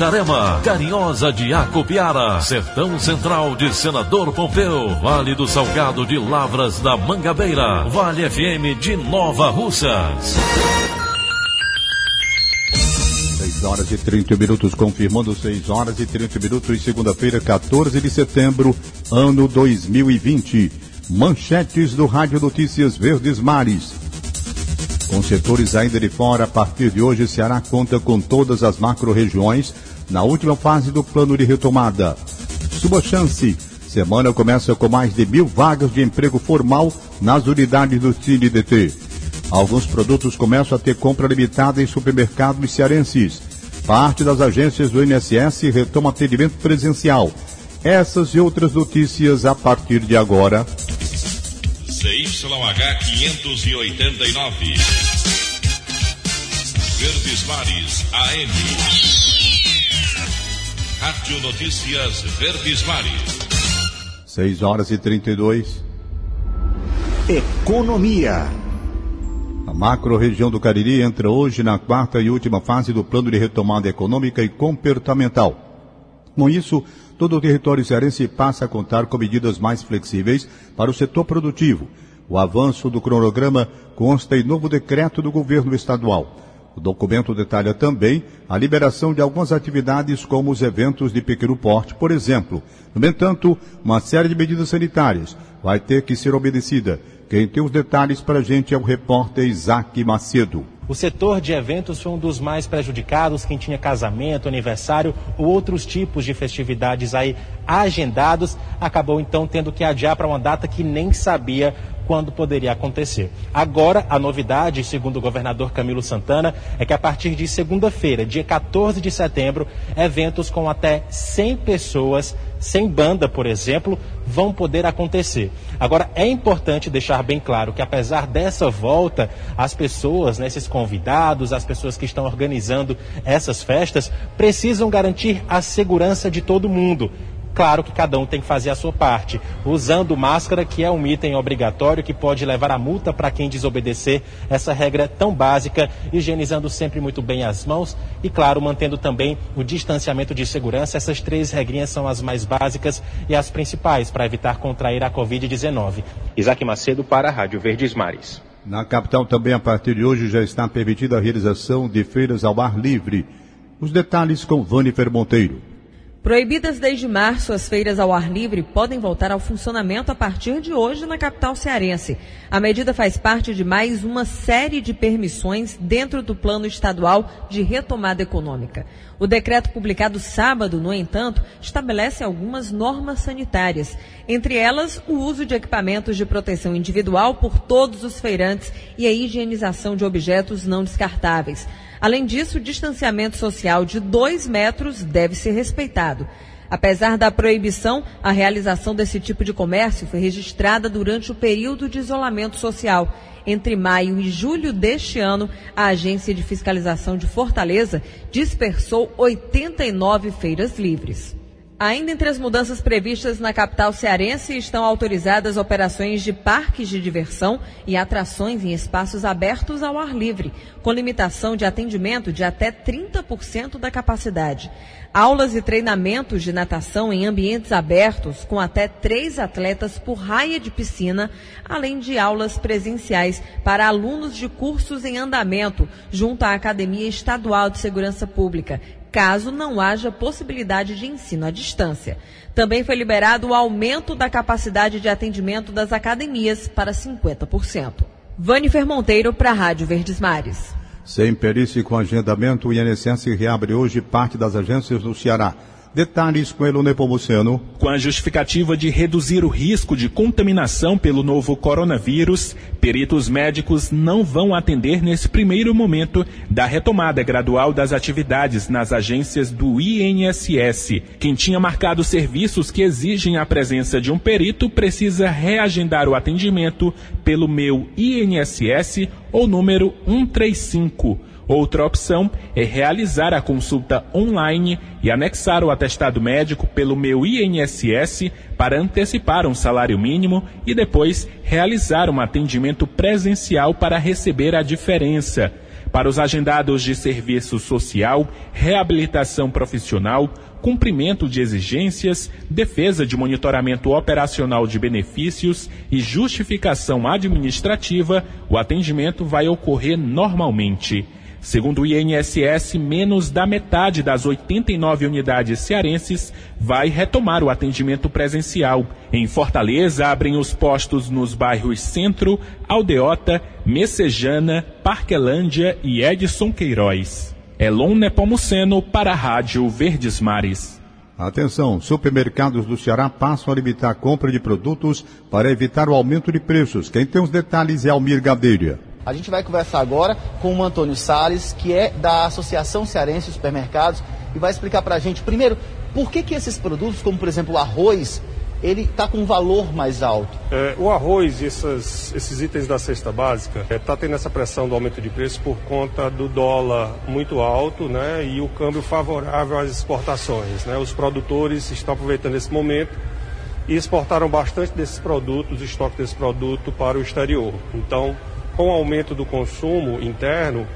Itarema, Carinhosa de Acopiara, Sertão Central de Senador Pompeu, Vale do Salgado de Lavras da Mangabeira, Vale FM de Nova Russas. 6 horas e 30 minutos, confirmando 6 horas e 30 minutos, segunda-feira, 14 de setembro, ano 2020. Manchetes do Rádio Notícias Verdes Mares. Com setores ainda de fora, a partir de hoje, Ceará conta com todas as macro-regiões na última fase do plano de retomada. Sua chance. Semana começa com mais de mil vagas de emprego formal nas unidades do CineDT. Alguns produtos começam a ter compra limitada em supermercados cearenses. Parte das agências do INSS retoma atendimento presencial. Essas e outras notícias a partir de agora. CYH 589. Verdes Mares AM. Rádio Notícias Verdes Mares. 6 horas e 32. Economia. A macro-região do Cariri entra hoje na quarta e última fase do plano de retomada econômica e comportamental. Com isso, todo o território cearense passa a contar com medidas mais flexíveis para o setor produtivo. O avanço do cronograma consta em novo decreto do governo estadual. O documento detalha também a liberação de algumas atividades, como os eventos de pequeno porte, por exemplo. No entanto, uma série de medidas sanitárias vai ter que ser obedecida. Quem tem os detalhes para a gente é o repórter Isaac Macedo. O setor de eventos foi um dos mais prejudicados, quem tinha casamento, aniversário ou outros tipos de festividades aí agendados, acabou então tendo que adiar para uma data que nem sabia quando poderia acontecer. Agora, a novidade, segundo o governador Camilo Santana, é que a partir de segunda-feira, dia 14 de setembro, eventos com até 100 pessoas, sem banda, por exemplo, vão poder acontecer. Agora, é importante deixar bem claro que, apesar dessa volta, as pessoas, né, esses convidados, as pessoas que estão organizando essas festas, precisam garantir a segurança de todo mundo. Claro que cada um tem que fazer a sua parte, usando máscara, que é um item obrigatório que pode levar a multa para quem desobedecer essa regra tão básica, higienizando sempre muito bem as mãos e, claro, mantendo também o distanciamento de segurança. Essas três regrinhas são as mais básicas e as principais para evitar contrair a Covid-19. Isaac Macedo para a Rádio Verdes Mares. Na capital também, a partir de hoje, já está permitida a realização de feiras ao ar livre. Os detalhes com Vanifer Monteiro. Proibidas desde março, as feiras ao ar livre podem voltar ao funcionamento a partir de hoje na capital cearense. A medida faz parte de mais uma série de permissões dentro do plano estadual de retomada econômica. O decreto publicado sábado, no entanto, estabelece algumas normas sanitárias, entre elas o uso de equipamentos de proteção individual por todos os feirantes e a higienização de objetos não descartáveis. Além disso, o distanciamento social de dois metros deve ser respeitado. Apesar da proibição, a realização desse tipo de comércio foi registrada durante o período de isolamento social. Entre maio e julho deste ano, a Agência de Fiscalização de Fortaleza dispersou 89 feiras livres. Ainda entre as mudanças previstas na capital cearense estão autorizadas operações de parques de diversão e atrações em espaços abertos ao ar livre, com limitação de atendimento de até 30% da capacidade. Aulas e treinamentos de natação em ambientes abertos, com até três atletas por raia de piscina, além de aulas presenciais para alunos de cursos em andamento, junto à Academia Estadual de Segurança Pública, caso não haja possibilidade de ensino à distância. Também foi liberado o aumento da capacidade de atendimento das academias para 50%. Vanifer Monteiro para a Rádio Verdes Mares. Sem perícia e com agendamento, o INSS reabre hoje parte das agências do Ceará. Detalhes com Elone Pomuceno. Com a justificativa de reduzir o risco de contaminação pelo novo coronavírus, peritos médicos não vão atender nesse primeiro momento da retomada gradual das atividades nas agências do INSS. Quem tinha marcado serviços que exigem a presença de um perito precisa reagendar o atendimento pelo meu INSS ou número 135 Outra opção é realizar a consulta online e anexar o atestado médico pelo meu INSS para antecipar um salário mínimo e depois realizar um atendimento presencial para receber a diferença. Para os agendados de serviço social, reabilitação profissional, cumprimento de exigências, defesa de monitoramento operacional de benefícios e justificação administrativa, o atendimento vai ocorrer normalmente. Segundo o INSS, menos da metade das 89 unidades cearenses vai retomar o atendimento presencial. Em Fortaleza, abrem os postos nos bairros Centro, Aldeota, Messejana, Parquelândia e Edson Queiroz. Elon Nepomuceno para a Rádio Verdes Mares. Atenção, supermercados do Ceará passam a limitar a compra de produtos para evitar o aumento de preços. Quem tem os detalhes é Almir Gadeira. A gente vai conversar agora com o Antônio Sales, que é da Associação Cearense de Supermercados, e vai explicar para a gente, primeiro, por que, que esses produtos, como por exemplo o arroz, ele está com um valor mais alto? É, o arroz e essas, esses itens da cesta básica está é, tá tendo essa pressão do aumento de preço por conta do dólar muito alto né, e o câmbio favorável às exportações. Né? Os produtores estão aproveitando esse momento e exportaram bastante desses produtos, estoque desse produto para o exterior. Então, com o aumento do consumo interno,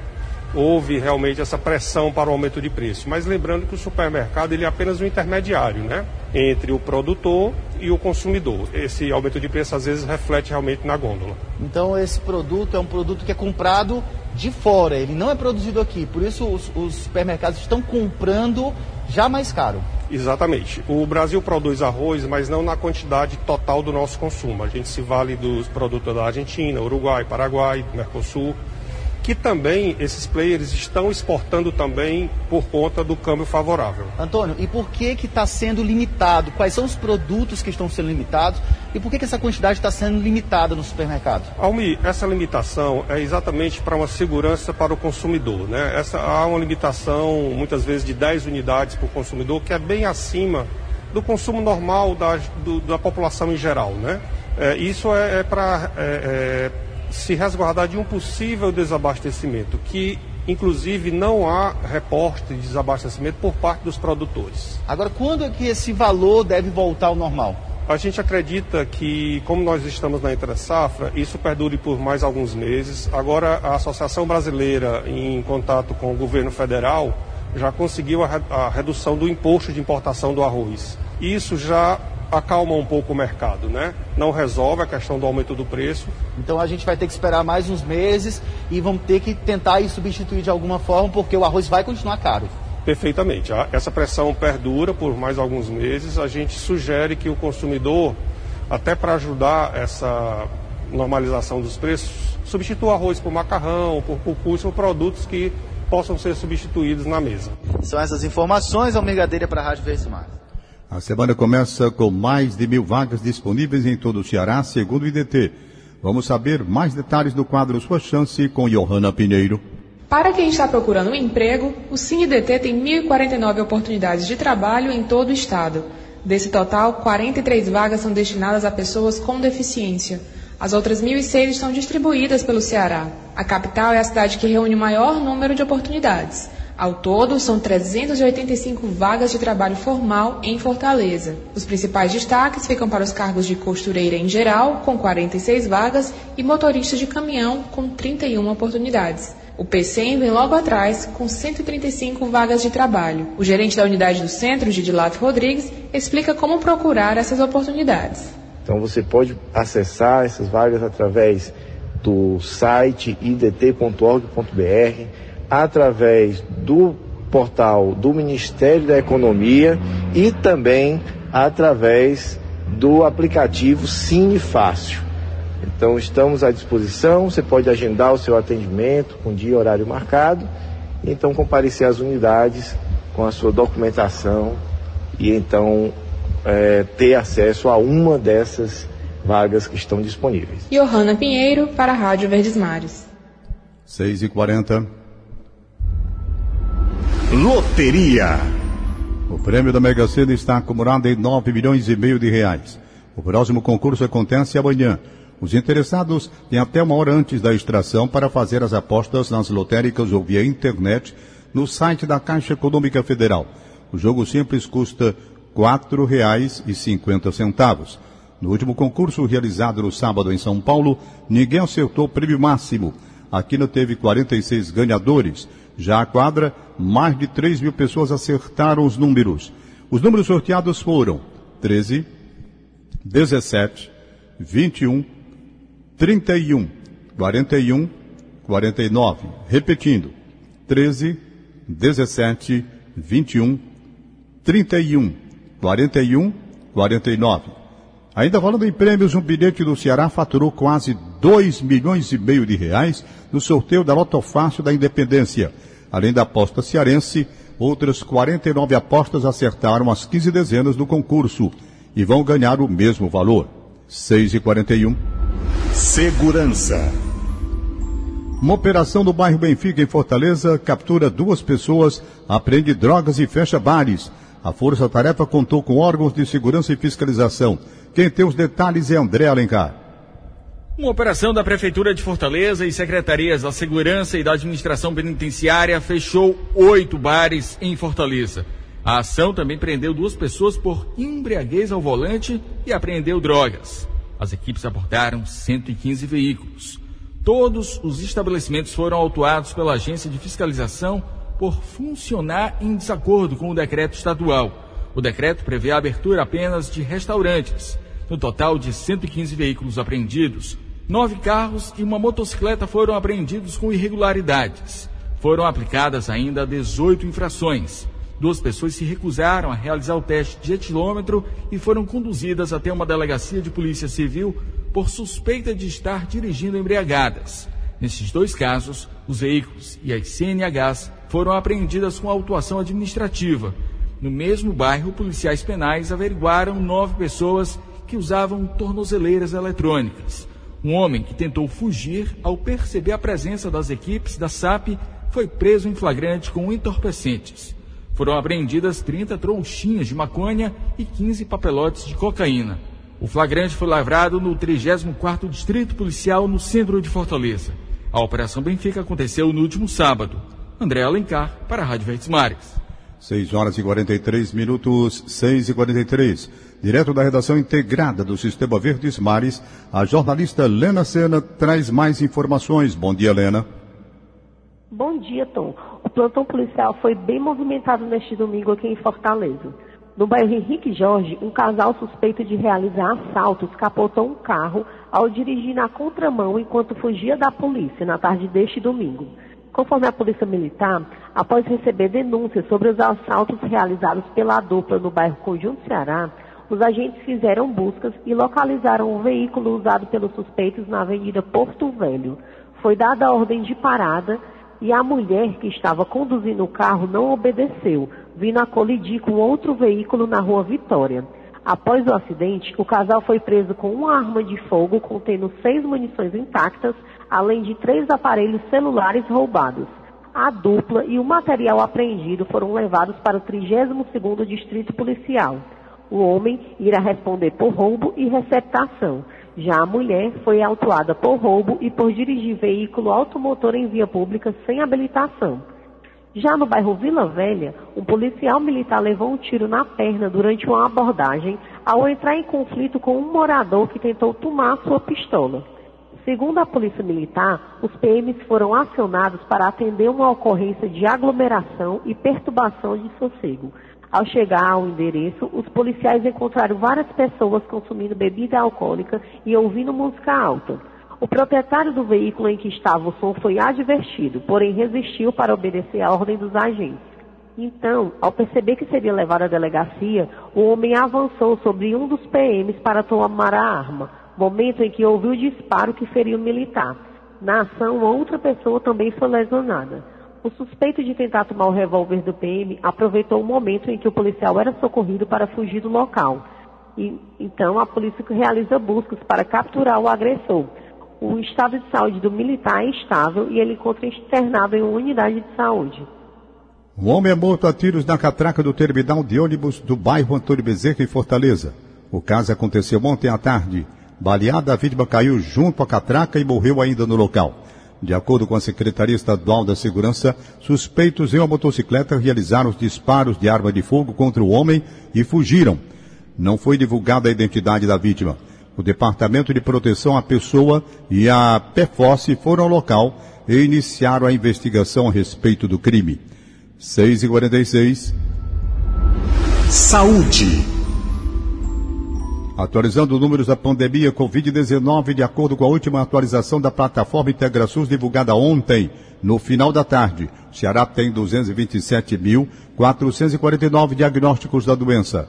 houve realmente essa pressão para o aumento de preço. Mas lembrando que o supermercado ele é apenas um intermediário, né? Entre o produtor e o consumidor. Esse aumento de preço às vezes reflete realmente na gôndola. Então esse produto é um produto que é comprado de fora, ele não é produzido aqui. Por isso os, os supermercados estão comprando já mais caro. Exatamente. O Brasil produz arroz, mas não na quantidade total do nosso consumo. A gente se vale dos produtos da Argentina, Uruguai, Paraguai, Mercosul que também esses players estão exportando também por conta do câmbio favorável. Antônio, e por que que está sendo limitado? Quais são os produtos que estão sendo limitados e por que que essa quantidade está sendo limitada no supermercado? Almi, essa limitação é exatamente para uma segurança para o consumidor, né? Essa há uma limitação muitas vezes de 10 unidades por consumidor que é bem acima do consumo normal da, do, da população em geral, né? É, isso é, é para é, é se resguardar de um possível desabastecimento, que inclusive não há reporte de desabastecimento por parte dos produtores. Agora, quando é que esse valor deve voltar ao normal? A gente acredita que, como nós estamos na entre safra, isso perdure por mais alguns meses. Agora, a Associação Brasileira, em contato com o governo federal, já conseguiu a, a redução do imposto de importação do arroz. Isso já acalma um pouco o mercado, né? Não resolve a questão do aumento do preço. Então a gente vai ter que esperar mais uns meses e vamos ter que tentar substituir de alguma forma, porque o arroz vai continuar caro. Perfeitamente. Essa pressão perdura por mais alguns meses. A gente sugere que o consumidor, até para ajudar essa normalização dos preços, substitua arroz por macarrão, por cupus, por produtos que possam ser substituídos na mesa. São essas informações, Almigadeira para a Rádio Verde Mar. A semana começa com mais de mil vagas disponíveis em todo o Ceará, segundo o IDT. Vamos saber mais detalhes do quadro Sua Chance com Johanna Pinheiro. Para quem está procurando um emprego, o CineDT tem 1.049 oportunidades de trabalho em todo o estado. Desse total, 43 vagas são destinadas a pessoas com deficiência. As outras 1.006 estão distribuídas pelo Ceará. A capital é a cidade que reúne o maior número de oportunidades. Ao todo, são 385 vagas de trabalho formal em Fortaleza. Os principais destaques ficam para os cargos de costureira em geral, com 46 vagas, e motorista de caminhão, com 31 oportunidades. O PCM vem logo atrás, com 135 vagas de trabalho. O gerente da unidade do centro, Gidilato Rodrigues, explica como procurar essas oportunidades. Então você pode acessar essas vagas através do site idt.org.br através do portal do Ministério da Economia e também através do aplicativo Cine Fácil. Então estamos à disposição, você pode agendar o seu atendimento com dia e horário marcado, e então comparecer às unidades com a sua documentação e então é, ter acesso a uma dessas vagas que estão disponíveis. Johanna Pinheiro, para a Rádio Verdes Mares. 6 e 40 Loteria. O prêmio da Mega Sena está acumulado em 9 milhões e meio de reais. O próximo concurso acontece amanhã. Os interessados têm até uma hora antes da extração para fazer as apostas nas lotéricas ou via internet no site da Caixa Econômica Federal. O jogo simples custa R$ 4,50. No último concurso realizado no sábado em São Paulo, ninguém acertou o prêmio máximo. Aqui não teve 46 ganhadores. Já a quadra, mais de 3 mil pessoas acertaram os números. Os números sorteados foram 13, 17, 21, 31, 41, 49. Repetindo, 13, 17, 21, 31, 41, 49. Ainda falando em prêmios, um bilhete do Ceará faturou quase 2 milhões e meio de reais no sorteio da Loto Fácil da Independência. Além da aposta cearense, outras 49 apostas acertaram as 15 dezenas do concurso e vão ganhar o mesmo valor. 6 e 41. Segurança. Uma operação no bairro Benfica, em Fortaleza, captura duas pessoas, apreende drogas e fecha bares. A Força Tarefa contou com órgãos de segurança e fiscalização. Quem tem os detalhes é André Alencar. Uma operação da Prefeitura de Fortaleza e secretarias da Segurança e da Administração Penitenciária fechou oito bares em Fortaleza. A ação também prendeu duas pessoas por embriaguez ao volante e apreendeu drogas. As equipes abordaram 115 veículos. Todos os estabelecimentos foram autuados pela Agência de Fiscalização por funcionar em desacordo com o decreto estadual. O decreto prevê a abertura apenas de restaurantes. No total de 115 veículos apreendidos, Nove carros e uma motocicleta foram apreendidos com irregularidades. Foram aplicadas ainda 18 infrações. Duas pessoas se recusaram a realizar o teste de etilômetro e foram conduzidas até uma delegacia de polícia civil por suspeita de estar dirigindo embriagadas. Nesses dois casos, os veículos e as CNHs foram apreendidas com autuação administrativa. No mesmo bairro, policiais penais averiguaram nove pessoas que usavam tornozeleiras eletrônicas. Um homem que tentou fugir ao perceber a presença das equipes da SAP foi preso em flagrante com entorpecentes. Foram apreendidas 30 trouxinhas de maconha e 15 papelotes de cocaína. O flagrante foi lavrado no 34º Distrito Policial no centro de Fortaleza. A Operação Benfica aconteceu no último sábado. André Alencar, para a Rádio Verdes Mares. 6 horas e 43 minutos, 6 e 43. Direto da redação integrada do Sistema Verdes Mares, a jornalista Lena Sena traz mais informações. Bom dia, Lena. Bom dia, Tom. O plantão policial foi bem movimentado neste domingo aqui em Fortaleza. No bairro Henrique Jorge, um casal suspeito de realizar assaltos capotou um carro ao dirigir na contramão enquanto fugia da polícia na tarde deste domingo. Conforme a Polícia Militar, após receber denúncias sobre os assaltos realizados pela dupla no bairro Conjunto Ceará, os agentes fizeram buscas e localizaram o veículo usado pelos suspeitos na Avenida Porto Velho. Foi dada a ordem de parada e a mulher que estava conduzindo o carro não obedeceu, vindo a colidir com outro veículo na Rua Vitória. Após o acidente, o casal foi preso com uma arma de fogo contendo seis munições intactas, além de três aparelhos celulares roubados. A dupla e o material apreendido foram levados para o 32º Distrito Policial. O homem irá responder por roubo e receptação. Já a mulher foi autuada por roubo e por dirigir veículo automotor em via pública sem habilitação. Já no bairro Vila Velha, um policial militar levou um tiro na perna durante uma abordagem ao entrar em conflito com um morador que tentou tomar sua pistola. Segundo a Polícia Militar, os PMs foram acionados para atender uma ocorrência de aglomeração e perturbação de sossego. Ao chegar ao endereço, os policiais encontraram várias pessoas consumindo bebida alcoólica e ouvindo música alta. O proprietário do veículo em que estava o som foi advertido, porém resistiu para obedecer à ordem dos agentes. Então, ao perceber que seria levado à delegacia, o homem avançou sobre um dos PMs para tomar a arma, momento em que ouviu o disparo que feriu o militar. Na ação, outra pessoa também foi lesionada. O suspeito de tentar tomar o revólver do PM aproveitou o momento em que o policial era socorrido para fugir do local. E, então a polícia realiza buscas para capturar o agressor. O estado de saúde do militar é estável e ele encontra internado em uma unidade de saúde. Um homem é morto a tiros na catraca do terminal de ônibus do bairro Antônio Bezerra, em Fortaleza. O caso aconteceu ontem à tarde. Baleada, a vítima caiu junto à catraca e morreu ainda no local. De acordo com a Secretaria Estadual da Segurança, suspeitos em uma motocicleta realizaram os disparos de arma de fogo contra o homem e fugiram. Não foi divulgada a identidade da vítima. O Departamento de Proteção à Pessoa e a PFOS foram ao local e iniciaram a investigação a respeito do crime. 6 e 46 Saúde. Atualizando números da pandemia Covid-19, de acordo com a última atualização da plataforma IntegraSUS divulgada ontem, no final da tarde, o Ceará tem 227.449 diagnósticos da doença.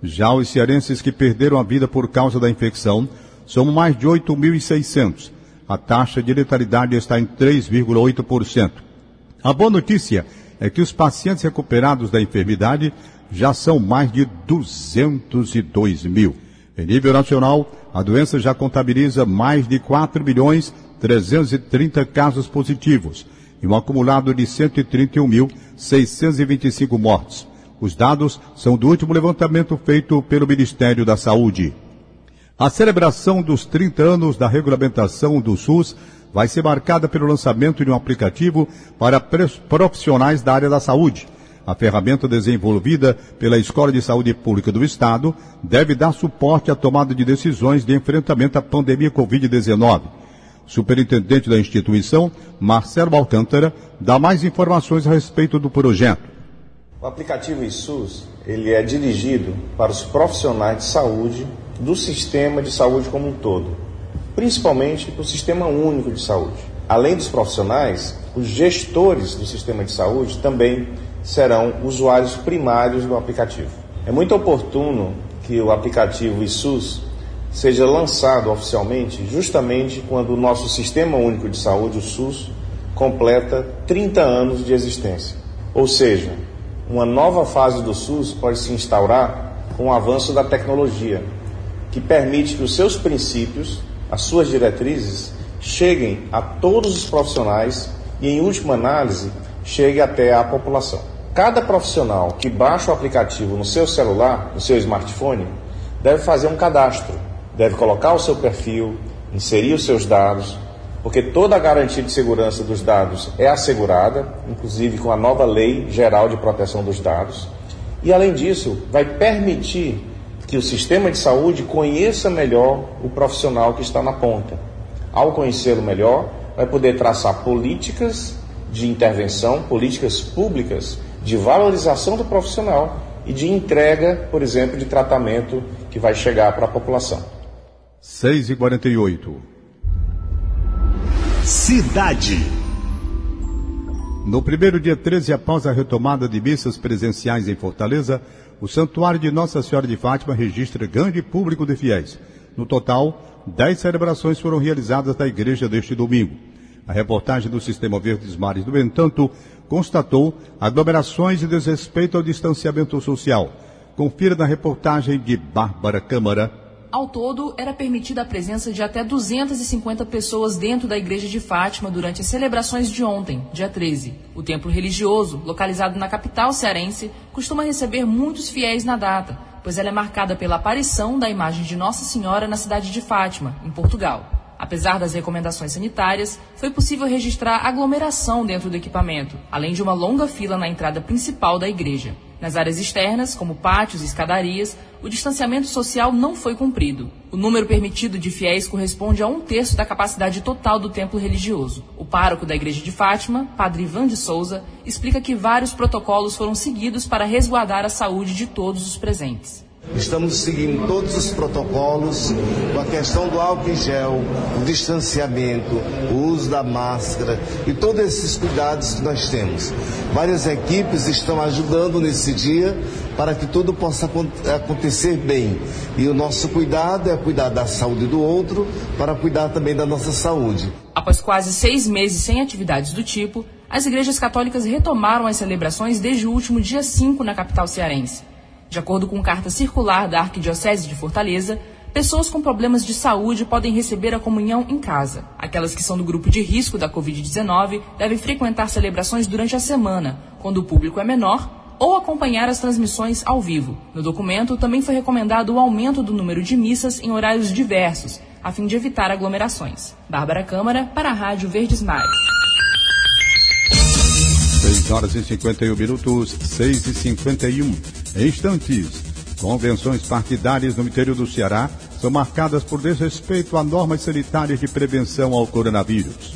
Já os cearenses que perderam a vida por causa da infecção são mais de 8.600. A taxa de letalidade está em 3,8%. A boa notícia é que os pacientes recuperados da enfermidade já são mais de 202 mil. Em nível nacional, a doença já contabiliza mais de 4 milhões 330 casos positivos e um acumulado de 131.625 mortes. Os dados são do último levantamento feito pelo Ministério da Saúde. A celebração dos 30 anos da regulamentação do SUS vai ser marcada pelo lançamento de um aplicativo para profissionais da área da saúde a ferramenta desenvolvida pela Escola de Saúde Pública do Estado deve dar suporte à tomada de decisões de enfrentamento à pandemia Covid-19. Superintendente da instituição, Marcelo Alcântara, dá mais informações a respeito do projeto. O aplicativo ISUS ele é dirigido para os profissionais de saúde do sistema de saúde como um todo, principalmente o Sistema Único de Saúde. Além dos profissionais, os gestores do sistema de saúde também serão usuários primários do aplicativo. É muito oportuno que o aplicativo ISUS seja lançado oficialmente justamente quando o nosso Sistema Único de Saúde, o SUS, completa 30 anos de existência. Ou seja, uma nova fase do SUS pode se instaurar com o avanço da tecnologia, que permite que os seus princípios, as suas diretrizes, cheguem a todos os profissionais e, em última análise, chegue até a população. Cada profissional que baixa o aplicativo no seu celular, no seu smartphone, deve fazer um cadastro, deve colocar o seu perfil, inserir os seus dados, porque toda a garantia de segurança dos dados é assegurada, inclusive com a nova Lei Geral de Proteção dos Dados. E além disso, vai permitir que o sistema de saúde conheça melhor o profissional que está na ponta. Ao conhecê-lo melhor, vai poder traçar políticas de intervenção, políticas públicas de valorização do profissional e de entrega, por exemplo, de tratamento que vai chegar para a população. 6 e 48 Cidade. No primeiro dia 13, após a retomada de missas presenciais em Fortaleza, o Santuário de Nossa Senhora de Fátima registra grande público de fiéis. No total, 10 celebrações foram realizadas na igreja deste domingo. A reportagem do Sistema Verdes Mares, no entanto, constatou aglomerações e desrespeito ao distanciamento social. Confira na reportagem de Bárbara Câmara. Ao todo, era permitida a presença de até 250 pessoas dentro da Igreja de Fátima durante as celebrações de ontem, dia 13. O templo religioso, localizado na capital cearense, costuma receber muitos fiéis na data, pois ela é marcada pela aparição da imagem de Nossa Senhora na cidade de Fátima, em Portugal. Apesar das recomendações sanitárias, foi possível registrar aglomeração dentro do equipamento, além de uma longa fila na entrada principal da igreja. Nas áreas externas, como pátios e escadarias, o distanciamento social não foi cumprido. O número permitido de fiéis corresponde a um terço da capacidade total do templo religioso. O pároco da Igreja de Fátima, Padre Ivan de Souza, explica que vários protocolos foram seguidos para resguardar a saúde de todos os presentes. Estamos seguindo todos os protocolos com a questão do álcool em gel, o distanciamento, o uso da máscara e todos esses cuidados que nós temos. Várias equipes estão ajudando nesse dia para que tudo possa acontecer bem. E o nosso cuidado é cuidar da saúde do outro para cuidar também da nossa saúde. Após quase seis meses sem atividades do tipo, as igrejas católicas retomaram as celebrações desde o último dia 5 na capital cearense. De acordo com carta circular da Arquidiocese de Fortaleza, pessoas com problemas de saúde podem receber a comunhão em casa. Aquelas que são do grupo de risco da Covid-19 devem frequentar celebrações durante a semana, quando o público é menor, ou acompanhar as transmissões ao vivo. No documento também foi recomendado o aumento do número de missas em horários diversos, a fim de evitar aglomerações. Bárbara Câmara, para a Rádio Verdes Mares. 6 horas e 51 minutos, 6 e 51. Em instantes, convenções partidárias no interior do Ceará são marcadas por desrespeito a normas sanitárias de prevenção ao coronavírus.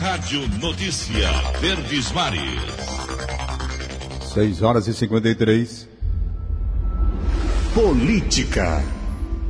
Rádio Notícia Verdes Mares. 6 horas e 53. Política.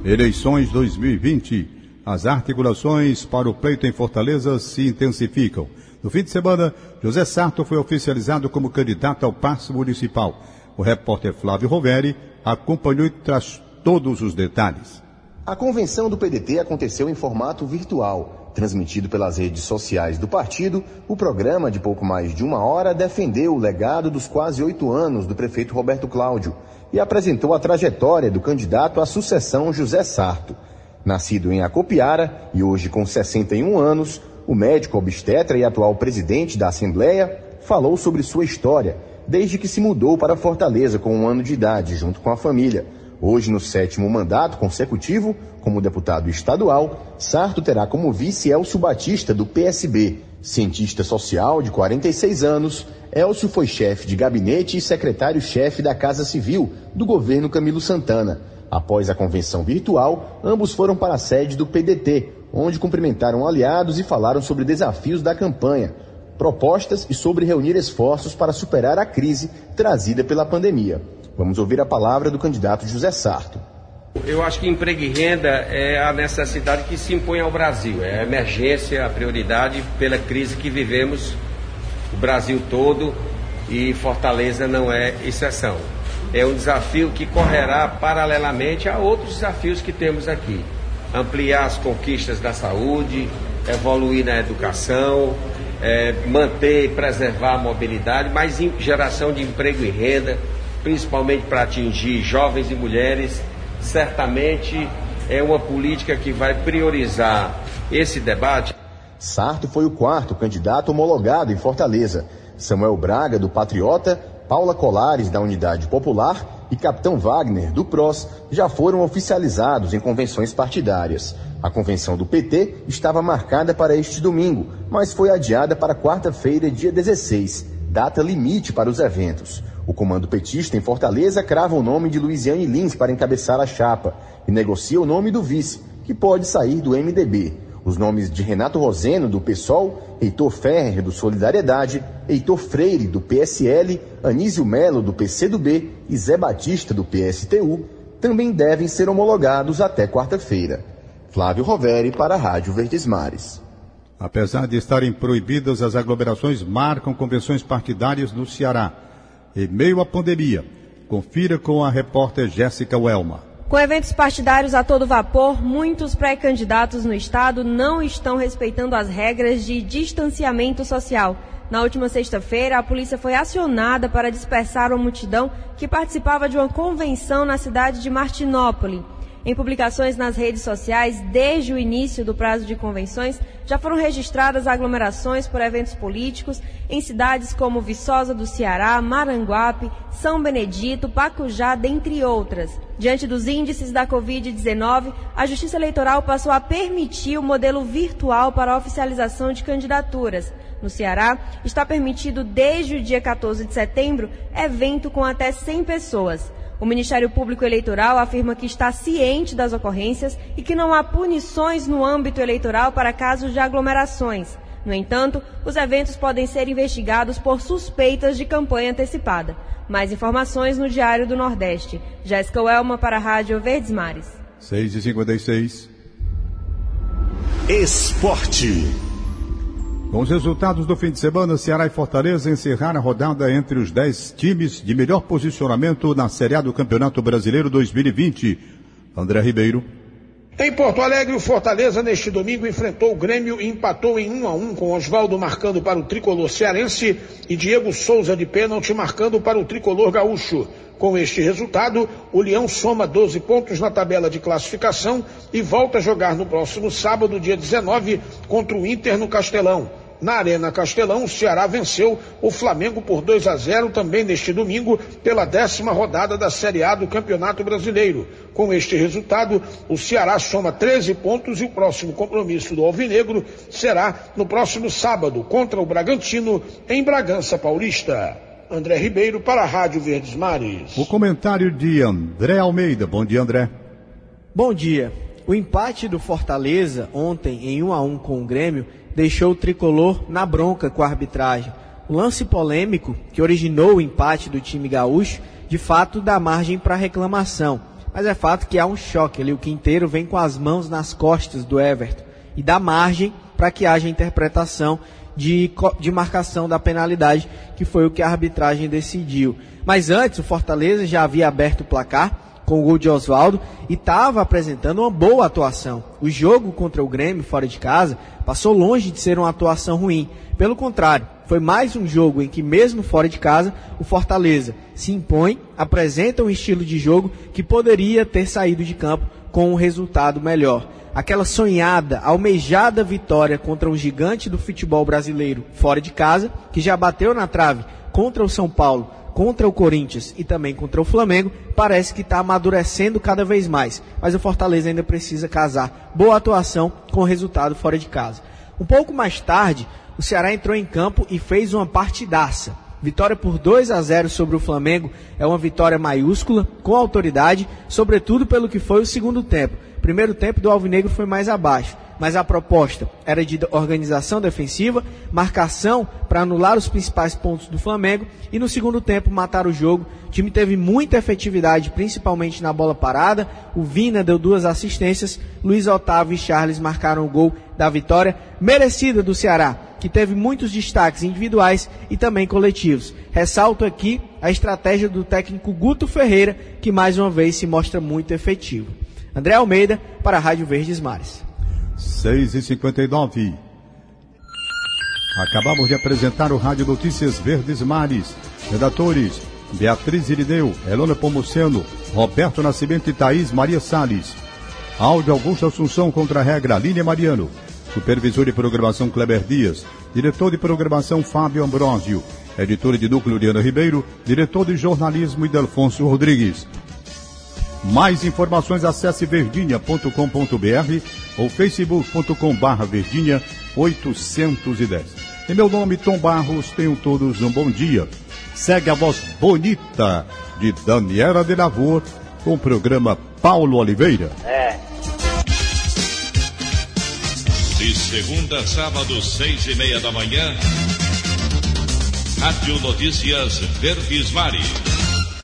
Eleições 2020. As articulações para o pleito em Fortaleza se intensificam. No fim de semana, José Sarto foi oficializado como candidato ao passo municipal. O repórter Flávio Roveri acompanhou e traz todos os detalhes. A convenção do PDT aconteceu em formato virtual. Transmitido pelas redes sociais do partido, o programa, de pouco mais de uma hora, defendeu o legado dos quase oito anos do prefeito Roberto Cláudio e apresentou a trajetória do candidato à sucessão José Sarto. Nascido em Acopiara e hoje com 61 anos, o médico obstetra e atual presidente da Assembleia falou sobre sua história, desde que se mudou para Fortaleza com um ano de idade, junto com a família. Hoje, no sétimo mandato consecutivo, como deputado estadual, Sarto terá como vice Elcio Batista, do PSB. Cientista social de 46 anos, Elcio foi chefe de gabinete e secretário-chefe da Casa Civil do governo Camilo Santana. Após a convenção virtual, ambos foram para a sede do PDT, onde cumprimentaram aliados e falaram sobre desafios da campanha, propostas e sobre reunir esforços para superar a crise trazida pela pandemia. Vamos ouvir a palavra do candidato José Sarto. Eu acho que emprego e renda é a necessidade que se impõe ao Brasil, é a emergência, a prioridade pela crise que vivemos, o Brasil todo e Fortaleza não é exceção. É um desafio que correrá paralelamente a outros desafios que temos aqui ampliar as conquistas da saúde, evoluir na educação, é, manter e preservar a mobilidade, mas geração de emprego e renda, principalmente para atingir jovens e mulheres, certamente é uma política que vai priorizar esse debate. Sarto foi o quarto candidato homologado em Fortaleza. Samuel Braga, do Patriota, Paula Colares, da Unidade Popular e Capitão Wagner, do PROS, já foram oficializados em convenções partidárias. A convenção do PT estava marcada para este domingo, mas foi adiada para quarta-feira, dia 16, data limite para os eventos. O comando petista em Fortaleza crava o nome de Luiziane Lins para encabeçar a chapa e negocia o nome do vice, que pode sair do MDB. Os nomes de Renato Roseno, do PSOL, Heitor Ferrer, do Solidariedade, Heitor Freire, do PSL, Anísio Melo, do PCdoB e Zé Batista, do PSTU, também devem ser homologados até quarta-feira. Flávio Roveri, para a Rádio Verdes Mares. Apesar de estarem proibidas, as aglomerações marcam convenções partidárias no Ceará. Em meio à pandemia, confira com a repórter Jéssica Welma. Com eventos partidários a todo vapor, muitos pré-candidatos no estado não estão respeitando as regras de distanciamento social. Na última sexta-feira, a polícia foi acionada para dispersar uma multidão que participava de uma convenção na cidade de Martinópole. Em publicações nas redes sociais, desde o início do prazo de convenções, já foram registradas aglomerações por eventos políticos em cidades como Viçosa do Ceará, Maranguape, São Benedito, Pacujá, dentre outras. Diante dos índices da Covid-19, a Justiça Eleitoral passou a permitir o modelo virtual para a oficialização de candidaturas. No Ceará, está permitido desde o dia 14 de setembro evento com até 100 pessoas. O Ministério Público Eleitoral afirma que está ciente das ocorrências e que não há punições no âmbito eleitoral para casos de aglomerações. No entanto, os eventos podem ser investigados por suspeitas de campanha antecipada. Mais informações no Diário do Nordeste. Jéssica Welma para a Rádio Verdes Mares. 6 e 56 Esporte. Com os resultados do fim de semana, Ceará e Fortaleza encerraram a rodada entre os 10 times de melhor posicionamento na Série A do Campeonato Brasileiro 2020. André Ribeiro. Em Porto Alegre, o Fortaleza neste domingo enfrentou o Grêmio e empatou em 1 a 1 com Oswaldo marcando para o tricolor cearense e Diego Souza de pênalti marcando para o tricolor gaúcho. Com este resultado, o Leão soma 12 pontos na tabela de classificação e volta a jogar no próximo sábado, dia 19, contra o Inter no Castelão. Na Arena Castelão, o Ceará venceu o Flamengo por 2 a 0 também neste domingo, pela décima rodada da Série A do Campeonato Brasileiro. Com este resultado, o Ceará soma 13 pontos e o próximo compromisso do Alvinegro será no próximo sábado contra o Bragantino, em Bragança Paulista. André Ribeiro para a Rádio Verdes Mares. O comentário de André Almeida. Bom dia, André. Bom dia. O empate do Fortaleza ontem em 1 a 1 com o Grêmio deixou o tricolor na bronca com a arbitragem. O lance polêmico que originou o empate do time gaúcho, de fato dá margem para reclamação. Mas é fato que há um choque ali. O Quinteiro vem com as mãos nas costas do Everton e dá margem para que haja interpretação de, de marcação da penalidade, que foi o que a arbitragem decidiu. Mas antes, o Fortaleza já havia aberto o placar com o gol de Oswaldo e estava apresentando uma boa atuação. O jogo contra o Grêmio fora de casa passou longe de ser uma atuação ruim. Pelo contrário, foi mais um jogo em que, mesmo fora de casa, o Fortaleza se impõe, apresenta um estilo de jogo que poderia ter saído de campo com um resultado melhor. Aquela sonhada, almejada vitória contra um gigante do futebol brasileiro fora de casa, que já bateu na trave contra o São Paulo contra o Corinthians e também contra o Flamengo, parece que está amadurecendo cada vez mais. Mas o Fortaleza ainda precisa casar boa atuação com resultado fora de casa. Um pouco mais tarde, o Ceará entrou em campo e fez uma partidaça. Vitória por 2 a 0 sobre o Flamengo é uma vitória maiúscula, com autoridade, sobretudo pelo que foi o segundo tempo. Primeiro tempo do Alvinegro foi mais abaixo mas a proposta era de organização defensiva, marcação para anular os principais pontos do Flamengo e no segundo tempo matar o jogo. O time teve muita efetividade, principalmente na bola parada. O Vina deu duas assistências, Luiz Otávio e Charles marcaram o gol da vitória merecida do Ceará, que teve muitos destaques individuais e também coletivos. Ressalto aqui a estratégia do técnico Guto Ferreira, que mais uma vez se mostra muito efetivo. André Almeida para a Rádio Verdes Mares. 6 e 59 Acabamos de apresentar o Rádio Notícias Verdes Mares. Redatores: Beatriz Irineu, Elona Pomuceno, Roberto Nascimento e Thaís Maria Salles. Áudio Augusto Assunção contra a regra Línia Mariano. Supervisor de programação Kleber Dias. Diretor de programação Fábio Ambrosio. Editora de núcleo Diana Ribeiro. Diretor de jornalismo Idelfonso Rodrigues. Mais informações acesse verdinha.com.br ou facebook.com barra verdinha 810. Em meu nome, Tom Barros, tenham todos um bom dia. Segue a voz bonita de Daniela de Lavor com o programa Paulo Oliveira. É. De segunda a sábado, seis e meia da manhã, Rádio Notícias Verdes Mares.